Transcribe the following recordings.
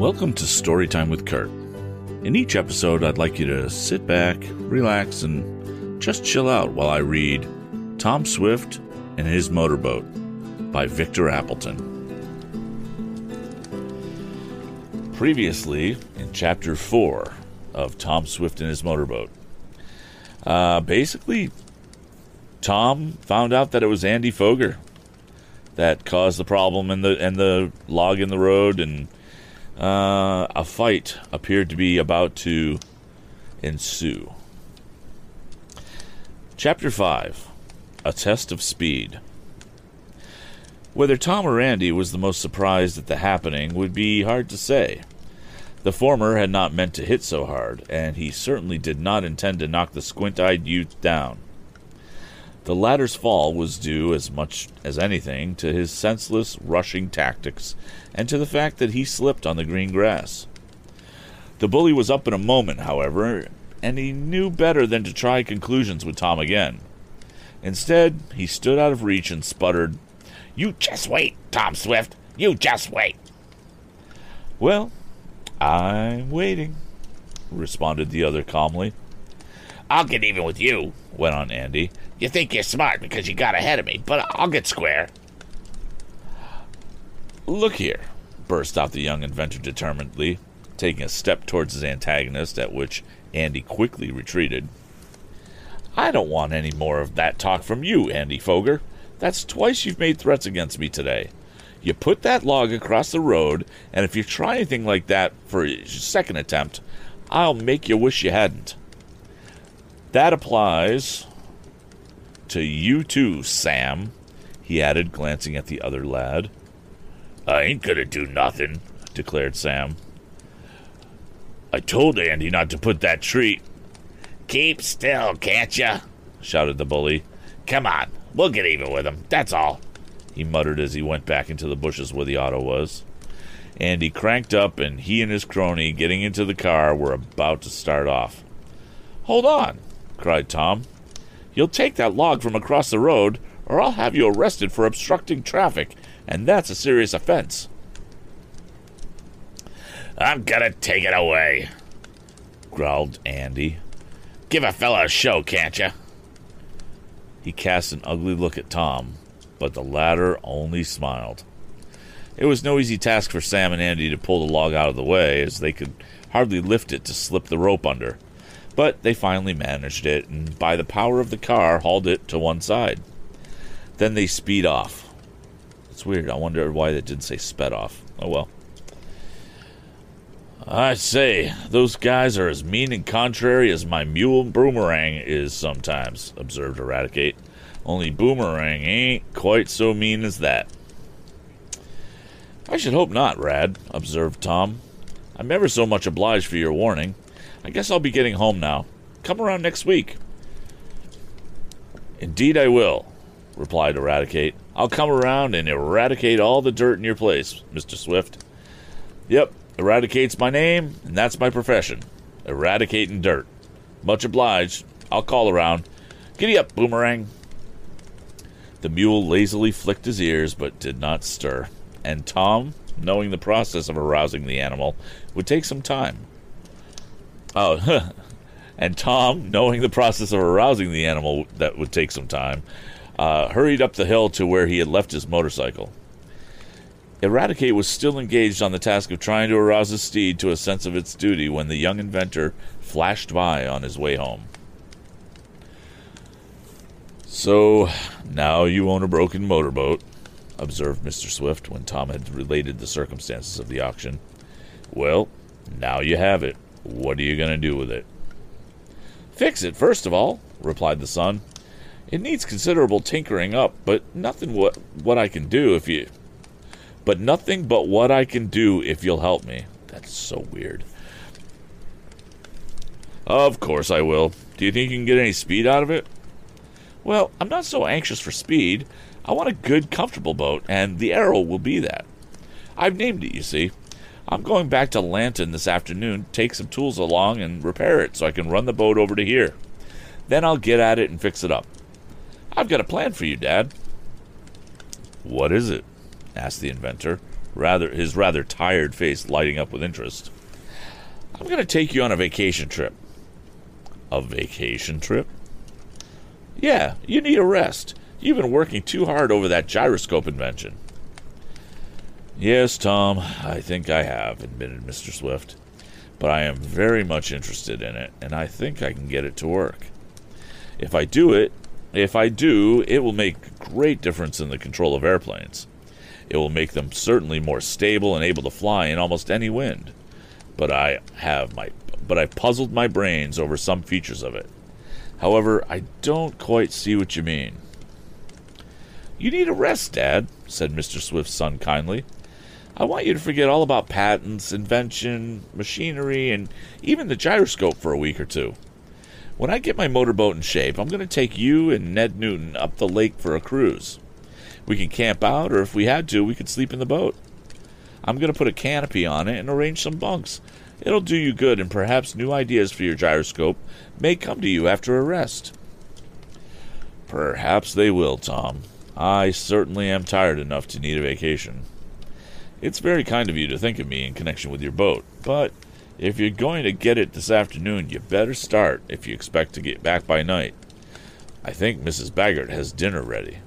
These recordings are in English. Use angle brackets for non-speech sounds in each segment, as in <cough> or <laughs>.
Welcome to Storytime with Kurt. In each episode, I'd like you to sit back, relax, and just chill out while I read Tom Swift and His Motorboat by Victor Appleton. Previously, in Chapter 4 of Tom Swift and His Motorboat, uh, basically, Tom found out that it was Andy Foger that caused the problem in the and the log in the road, and uh, a fight appeared to be about to ensue. Chapter five: A test of speed. Whether Tom or Andy was the most surprised at the happening would be hard to say. The former had not meant to hit so hard, and he certainly did not intend to knock the squint eyed youth down. The latter's fall was due as much as anything to his senseless, rushing tactics and to the fact that he slipped on the green grass. The bully was up in a moment, however, and he knew better than to try conclusions with Tom again. Instead, he stood out of reach and sputtered, You just wait, Tom Swift. You just wait. Well, I'm waiting, responded the other calmly. I'll get even with you, went on Andy. You think you're smart because you got ahead of me, but I'll get square. Look here, burst out the young inventor determinedly, taking a step towards his antagonist, at which Andy quickly retreated. I don't want any more of that talk from you, Andy Foger. That's twice you've made threats against me today. You put that log across the road, and if you try anything like that for a second attempt, I'll make you wish you hadn't. That applies to you too, Sam, he added, glancing at the other lad. I ain't gonna do nothing, declared Sam. I told Andy not to put that tree. Keep still, can't you? shouted the bully. Come on, we'll get even with him, that's all, he muttered as he went back into the bushes where the auto was. Andy cranked up, and he and his crony, getting into the car, were about to start off. Hold on, cried Tom. You'll take that log from across the road, or I'll have you arrested for obstructing traffic, and that's a serious offense. I'm gonna take it away, growled Andy. Give a fella a show, can't you? He cast an ugly look at Tom, but the latter only smiled. It was no easy task for Sam and Andy to pull the log out of the way, as they could hardly lift it to slip the rope under. But they finally managed it, and by the power of the car, hauled it to one side. Then they speed off. It's weird. I wonder why they didn't say sped off. Oh well. I say, those guys are as mean and contrary as my mule Boomerang is sometimes, observed Eradicate. Only Boomerang ain't quite so mean as that. I should hope not, Rad, observed Tom. I'm ever so much obliged for your warning. I guess I'll be getting home now. Come around next week. Indeed, I will, replied Eradicate. I'll come around and eradicate all the dirt in your place, Mr. Swift. Yep, Eradicate's my name, and that's my profession. Eradicating dirt. Much obliged. I'll call around. Giddy up, Boomerang. The mule lazily flicked his ears, but did not stir, and Tom, knowing the process of arousing the animal, would take some time. Oh, <laughs> and Tom, knowing the process of arousing the animal that would take some time, uh, hurried up the hill to where he had left his motorcycle. Eradicate was still engaged on the task of trying to arouse his steed to a sense of its duty when the young inventor flashed by on his way home. So, now you own a broken motorboat, observed Mr. Swift when Tom had related the circumstances of the auction. Well, now you have it. What are you going to do with it? Fix it, first of all, replied the son. It needs considerable tinkering up, but nothing what what I can do if you but nothing but what I can do if you'll help me. That's so weird. Of course I will. Do you think you can get any speed out of it? Well, I'm not so anxious for speed. I want a good, comfortable boat, and the Arrow will be that. I've named it, you see. I'm going back to Lanton this afternoon, take some tools along, and repair it so I can run the boat over to here. Then I'll get at it and fix it up. I've got a plan for you, Dad. What is it? asked the inventor, rather his rather tired face lighting up with interest. I'm going to take you on a vacation trip. A vacation trip? Yeah, you need a rest. You've been working too hard over that gyroscope invention. Yes, Tom, I think I have, admitted Mr. Swift. But I am very much interested in it, and I think I can get it to work. If I do it, if I do, it will make great difference in the control of airplanes. It will make them certainly more stable and able to fly in almost any wind. But I have my but I puzzled my brains over some features of it. However, I don't quite see what you mean. You need a rest, Dad, said Mr. Swift's son kindly. I want you to forget all about patents, invention, machinery, and even the gyroscope for a week or two. When I get my motorboat in shape, I'm going to take you and Ned Newton up the lake for a cruise. We can camp out, or if we had to, we could sleep in the boat. I'm going to put a canopy on it and arrange some bunks. It'll do you good, and perhaps new ideas for your gyroscope may come to you after a rest. Perhaps they will, Tom. I certainly am tired enough to need a vacation. It's very kind of you to think of me in connection with your boat, but if you're going to get it this afternoon, you better start if you expect to get back by night. I think Mrs. Baggert has dinner ready.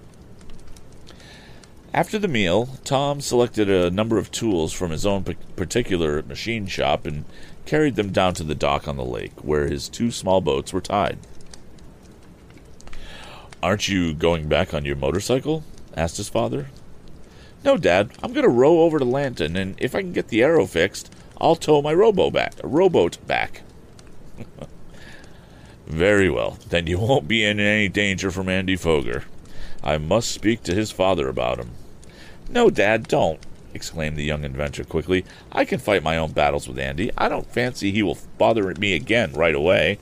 After the meal, Tom selected a number of tools from his own particular machine shop and carried them down to the dock on the lake, where his two small boats were tied. Aren't you going back on your motorcycle? asked his father. No, Dad. I'm going to row over to Lanton, and if I can get the arrow fixed, I'll tow my robo back, rowboat back. <laughs> Very well. Then you won't be in any danger from Andy Foger. I must speak to his father about him. No, Dad, don't, exclaimed the young inventor quickly. I can fight my own battles with Andy. I don't fancy he will bother me again right away.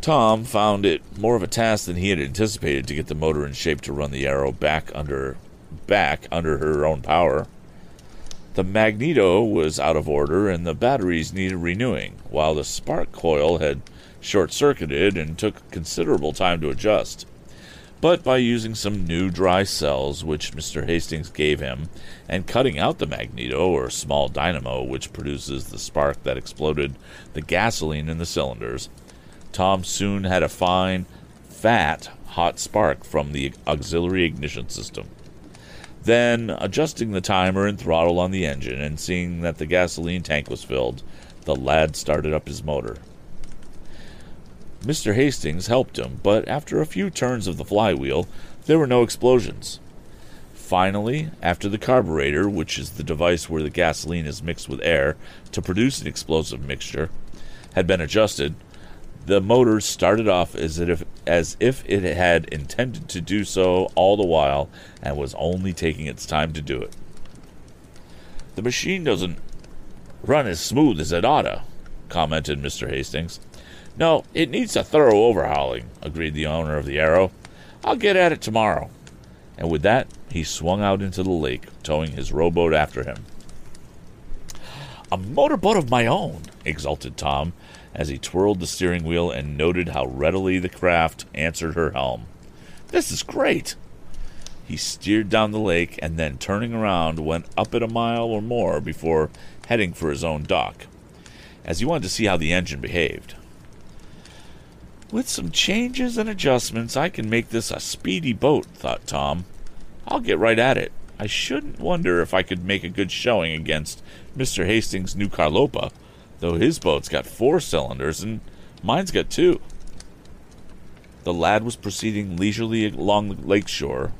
Tom found it more of a task than he had anticipated to get the motor in shape to run the arrow back under back under her own power. The magneto was out of order and the batteries needed renewing, while the spark coil had short circuited and took considerable time to adjust. But by using some new dry cells which Mr. Hastings gave him, and cutting out the magneto or small dynamo which produces the spark that exploded the gasoline in the cylinders, Tom soon had a fine, fat, hot spark from the auxiliary ignition system. Then, adjusting the timer and throttle on the engine and seeing that the gasoline tank was filled, the lad started up his motor. Mr. Hastings helped him, but after a few turns of the flywheel, there were no explosions. Finally, after the carburetor, which is the device where the gasoline is mixed with air to produce an explosive mixture, had been adjusted, the motor started off as if, as if it had intended to do so all the while and was only taking its time to do it. The machine doesn't run as smooth as it oughta, commented Mr. Hastings. No, it needs a thorough overhauling, agreed the owner of the Arrow. I'll get at it tomorrow. And with that, he swung out into the lake, towing his rowboat after him. A motorboat of my own, exulted Tom, as he twirled the steering wheel and noted how readily the craft answered her helm. This is great! He steered down the lake and then, turning around, went up it a mile or more before heading for his own dock, as he wanted to see how the engine behaved. With some changes and adjustments, I can make this a speedy boat, thought Tom. I'll get right at it. I shouldn't wonder if I could make a good showing against Mr. Hastings' new Carlopa, though his boat's got four cylinders and mine's got two. The lad was proceeding leisurely along the lake shore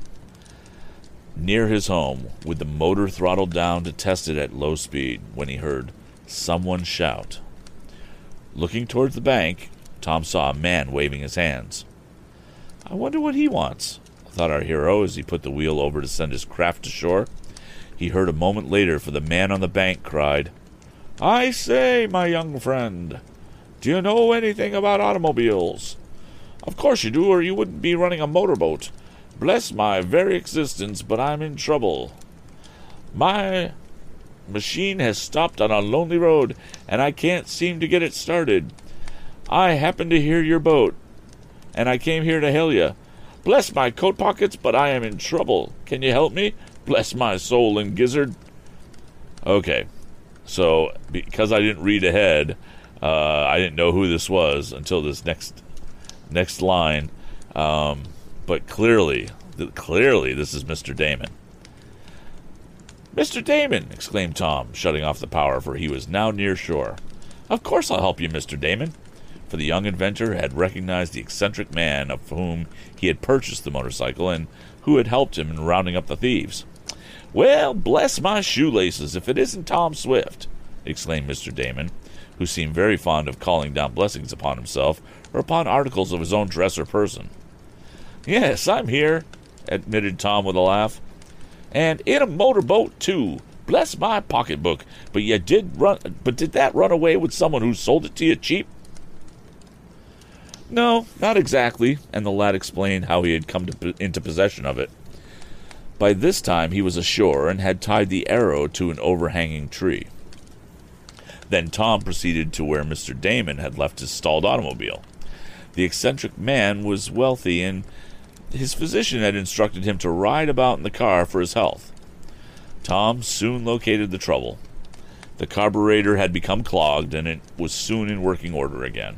near his home with the motor throttled down to test it at low speed when he heard someone shout. Looking towards the bank, Tom saw a man waving his hands. I wonder what he wants, thought our hero as he put the wheel over to send his craft ashore. He heard a moment later, for the man on the bank cried, I say, my young friend, do you know anything about automobiles? Of course you do, or you wouldn't be running a motorboat. Bless my very existence, but I'm in trouble. My machine has stopped on a lonely road, and I can't seem to get it started. I happened to hear your boat, and I came here to hail you. Bless my coat pockets, but I am in trouble. Can you help me? Bless my soul and gizzard. Okay, so because I didn't read ahead, uh, I didn't know who this was until this next next line. Um, but clearly, clearly, this is Mr. Damon. Mr. Damon! exclaimed Tom, shutting off the power, for he was now near shore. Of course I'll help you, Mr. Damon. For the young inventor had recognized the eccentric man of whom he had purchased the motorcycle and who had helped him in rounding up the thieves. Well, bless my shoelaces if it isn't Tom Swift, exclaimed Mr. Damon, who seemed very fond of calling down blessings upon himself or upon articles of his own dress or person. Yes, I'm here, admitted Tom with a laugh. And in a motorboat, too. Bless my pocketbook. But you did run but did that run away with someone who sold it to you cheap? No, not exactly, and the lad explained how he had come to, into possession of it. By this time he was ashore and had tied the arrow to an overhanging tree. Then Tom proceeded to where Mr. Damon had left his stalled automobile. The eccentric man was wealthy, and his physician had instructed him to ride about in the car for his health. Tom soon located the trouble. The carburetor had become clogged, and it was soon in working order again.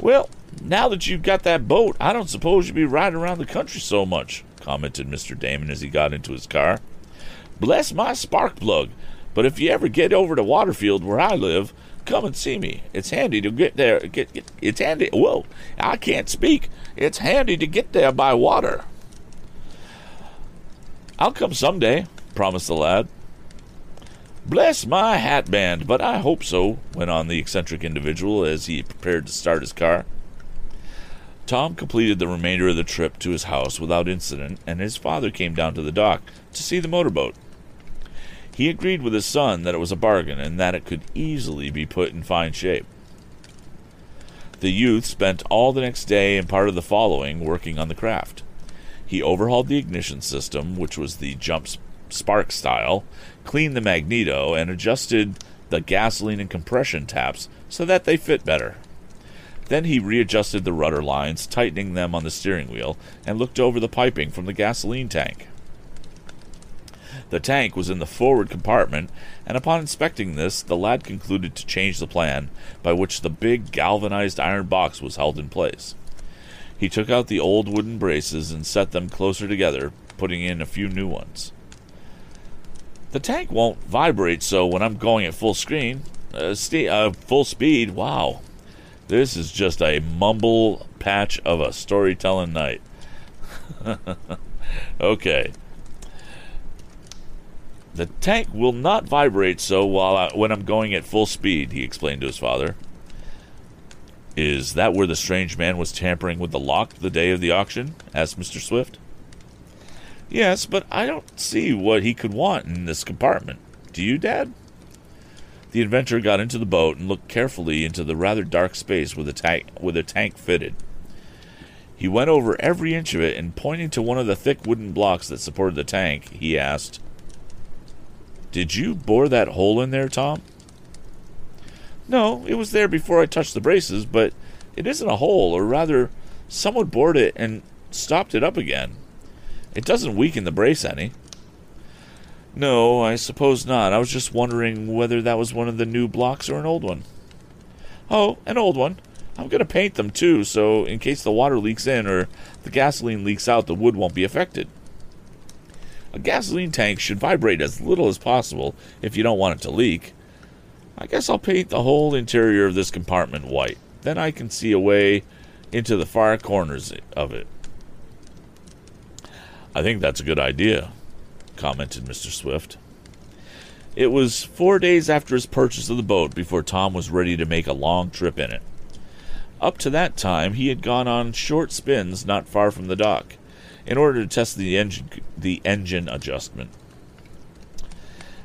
Well, now that you've got that boat, I don't suppose you'll be riding around the country so much, commented Mr. Damon as he got into his car. Bless my spark plug, but if you ever get over to Waterfield where I live, come and see me. It's handy to get there. Get, get, it's handy. Whoa, I can't speak. It's handy to get there by water. I'll come someday, promised the lad. Bless my hat band, but I hope so, went on the eccentric individual as he prepared to start his car. Tom completed the remainder of the trip to his house without incident, and his father came down to the dock to see the motorboat. He agreed with his son that it was a bargain and that it could easily be put in fine shape. The youth spent all the next day and part of the following working on the craft. He overhauled the ignition system, which was the jump spark style, cleaned the magneto, and adjusted the gasoline and compression taps so that they fit better. Then he readjusted the rudder lines, tightening them on the steering wheel, and looked over the piping from the gasoline tank. The tank was in the forward compartment, and upon inspecting this, the lad concluded to change the plan by which the big galvanized iron box was held in place. He took out the old wooden braces and set them closer together, putting in a few new ones. The tank won't vibrate so when I'm going at full screen, uh, st- uh, full speed. Wow, this is just a mumble patch of a storytelling night. <laughs> okay. The tank will not vibrate so while I, when I'm going at full speed, he explained to his father. Is that where the strange man was tampering with the lock the day of the auction? asked Mr. Swift. Yes, but I don't see what he could want in this compartment. Do you, Dad? The inventor got into the boat and looked carefully into the rather dark space where the tank, the tank fitted. He went over every inch of it and, pointing to one of the thick wooden blocks that supported the tank, he asked, Did you bore that hole in there, Tom? No, it was there before I touched the braces, but it isn't a hole, or rather, someone bored it and stopped it up again. It doesn't weaken the brace any. No, I suppose not. I was just wondering whether that was one of the new blocks or an old one. Oh, an old one. I'm going to paint them too, so in case the water leaks in or the gasoline leaks out, the wood won't be affected. A gasoline tank should vibrate as little as possible if you don't want it to leak. I guess I'll paint the whole interior of this compartment white. Then I can see away into the far corners of it. I think that's a good idea, commented Mr. Swift. It was four days after his purchase of the boat before Tom was ready to make a long trip in it. Up to that time, he had gone on short spins not far from the dock, in order to test the engine, the engine adjustment.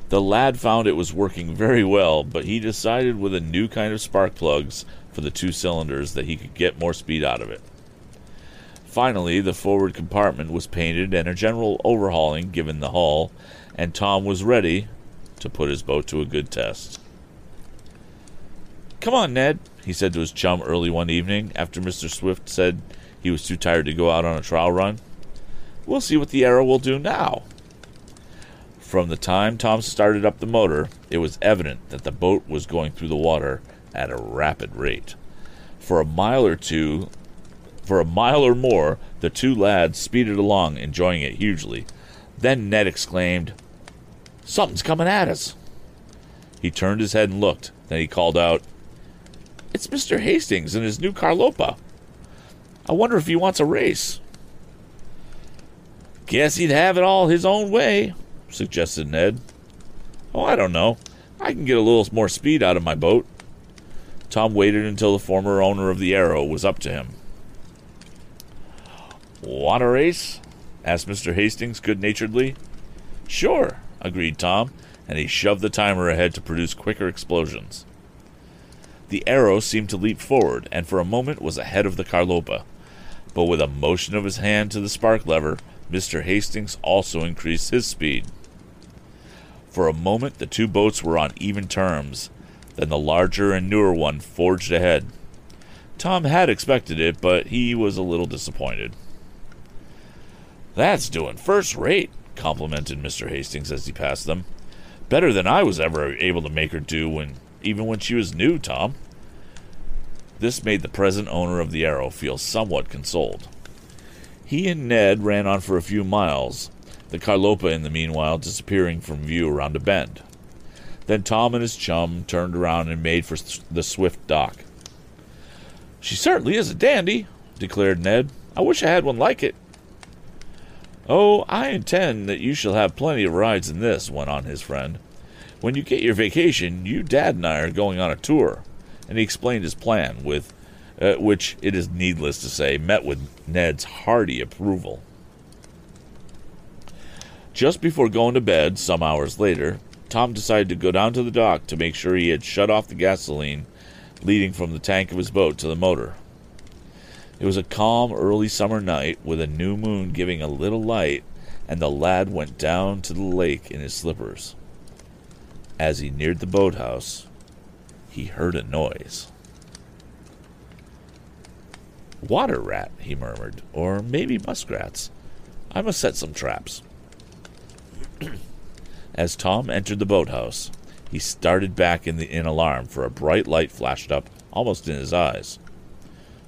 The lad found it was working very well, but he decided with a new kind of spark plugs for the two cylinders that he could get more speed out of it. Finally, the forward compartment was painted and a general overhauling given the hull, and Tom was ready to put his boat to a good test. Come on, Ned, he said to his chum early one evening after Mr. Swift said he was too tired to go out on a trial run. We'll see what the arrow will do now. From the time Tom started up the motor, it was evident that the boat was going through the water at a rapid rate. For a mile or two, for a mile or more, the two lads speeded along, enjoying it hugely. Then Ned exclaimed, Something's coming at us. He turned his head and looked. Then he called out, It's Mr. Hastings and his new Carlopa. I wonder if he wants a race. Guess he'd have it all his own way, suggested Ned. Oh, I don't know. I can get a little more speed out of my boat. Tom waited until the former owner of the Arrow was up to him. Want a race? asked Mr. Hastings good naturedly. Sure, agreed Tom, and he shoved the timer ahead to produce quicker explosions. The arrow seemed to leap forward, and for a moment was ahead of the Carlopa. But with a motion of his hand to the spark lever, Mr. Hastings also increased his speed. For a moment, the two boats were on even terms. Then the larger and newer one forged ahead. Tom had expected it, but he was a little disappointed. That's doing first rate, complimented Mr. Hastings as he passed them. Better than I was ever able to make her do when even when she was new, Tom. This made the present owner of the Arrow feel somewhat consoled. He and Ned ran on for a few miles, the Carlopa in the meanwhile disappearing from view around a bend. Then Tom and his chum turned around and made for the swift dock. She certainly is a dandy, declared Ned. I wish I had one like it. Oh, I intend that you shall have plenty of rides in this, went on his friend. When you get your vacation, you, Dad, and I are going on a tour. And he explained his plan, with uh, which, it is needless to say, met with Ned's hearty approval. Just before going to bed, some hours later, Tom decided to go down to the dock to make sure he had shut off the gasoline leading from the tank of his boat to the motor. It was a calm early summer night with a new moon giving a little light, and the lad went down to the lake in his slippers. As he neared the boathouse, he heard a noise. Water rat, he murmured, or maybe muskrats. I must set some traps. <clears throat> As Tom entered the boathouse, he started back in, the, in alarm, for a bright light flashed up almost in his eyes.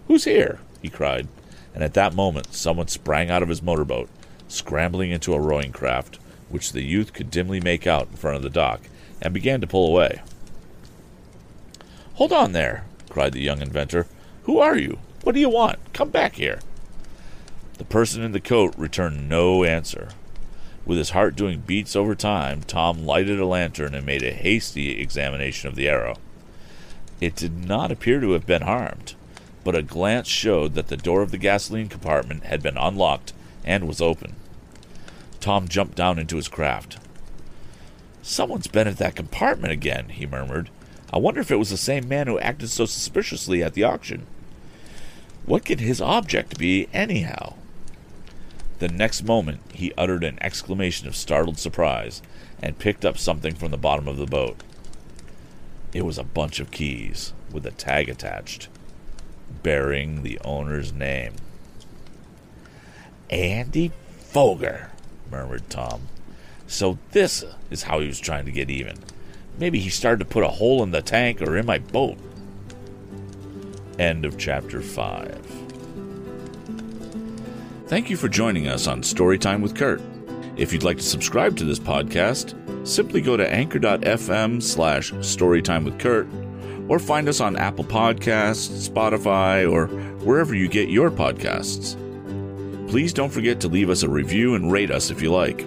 Who's here? He cried, and at that moment someone sprang out of his motorboat, scrambling into a rowing craft, which the youth could dimly make out in front of the dock, and began to pull away. Hold on there, cried the young inventor. Who are you? What do you want? Come back here. The person in the coat returned no answer. With his heart doing beats over time, Tom lighted a lantern and made a hasty examination of the arrow. It did not appear to have been harmed, but a glance showed that the door of the gasoline compartment had been unlocked and was open. Tom jumped down into his craft. Someone's been at that compartment again, he murmured. I wonder if it was the same man who acted so suspiciously at the auction. What can his object be, anyhow? The next moment he uttered an exclamation of startled surprise and picked up something from the bottom of the boat. It was a bunch of keys with a tag attached, bearing the owner's name. Andy Foger, murmured Tom. So this is how he was trying to get even. Maybe he started to put a hole in the tank or in my boat. End of chapter 5. Thank you for joining us on Storytime with Kurt. If you'd like to subscribe to this podcast, simply go to anchor.fm slash storytime with Kurt or find us on Apple Podcasts, Spotify, or wherever you get your podcasts. Please don't forget to leave us a review and rate us if you like.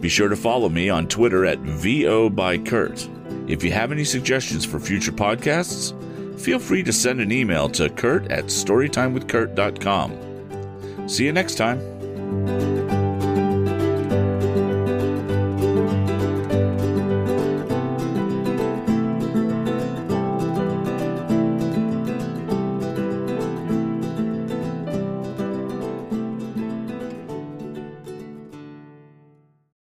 Be sure to follow me on Twitter at VO by Kurt. If you have any suggestions for future podcasts, feel free to send an email to kurt at storytimewithkurt.com. See you next time.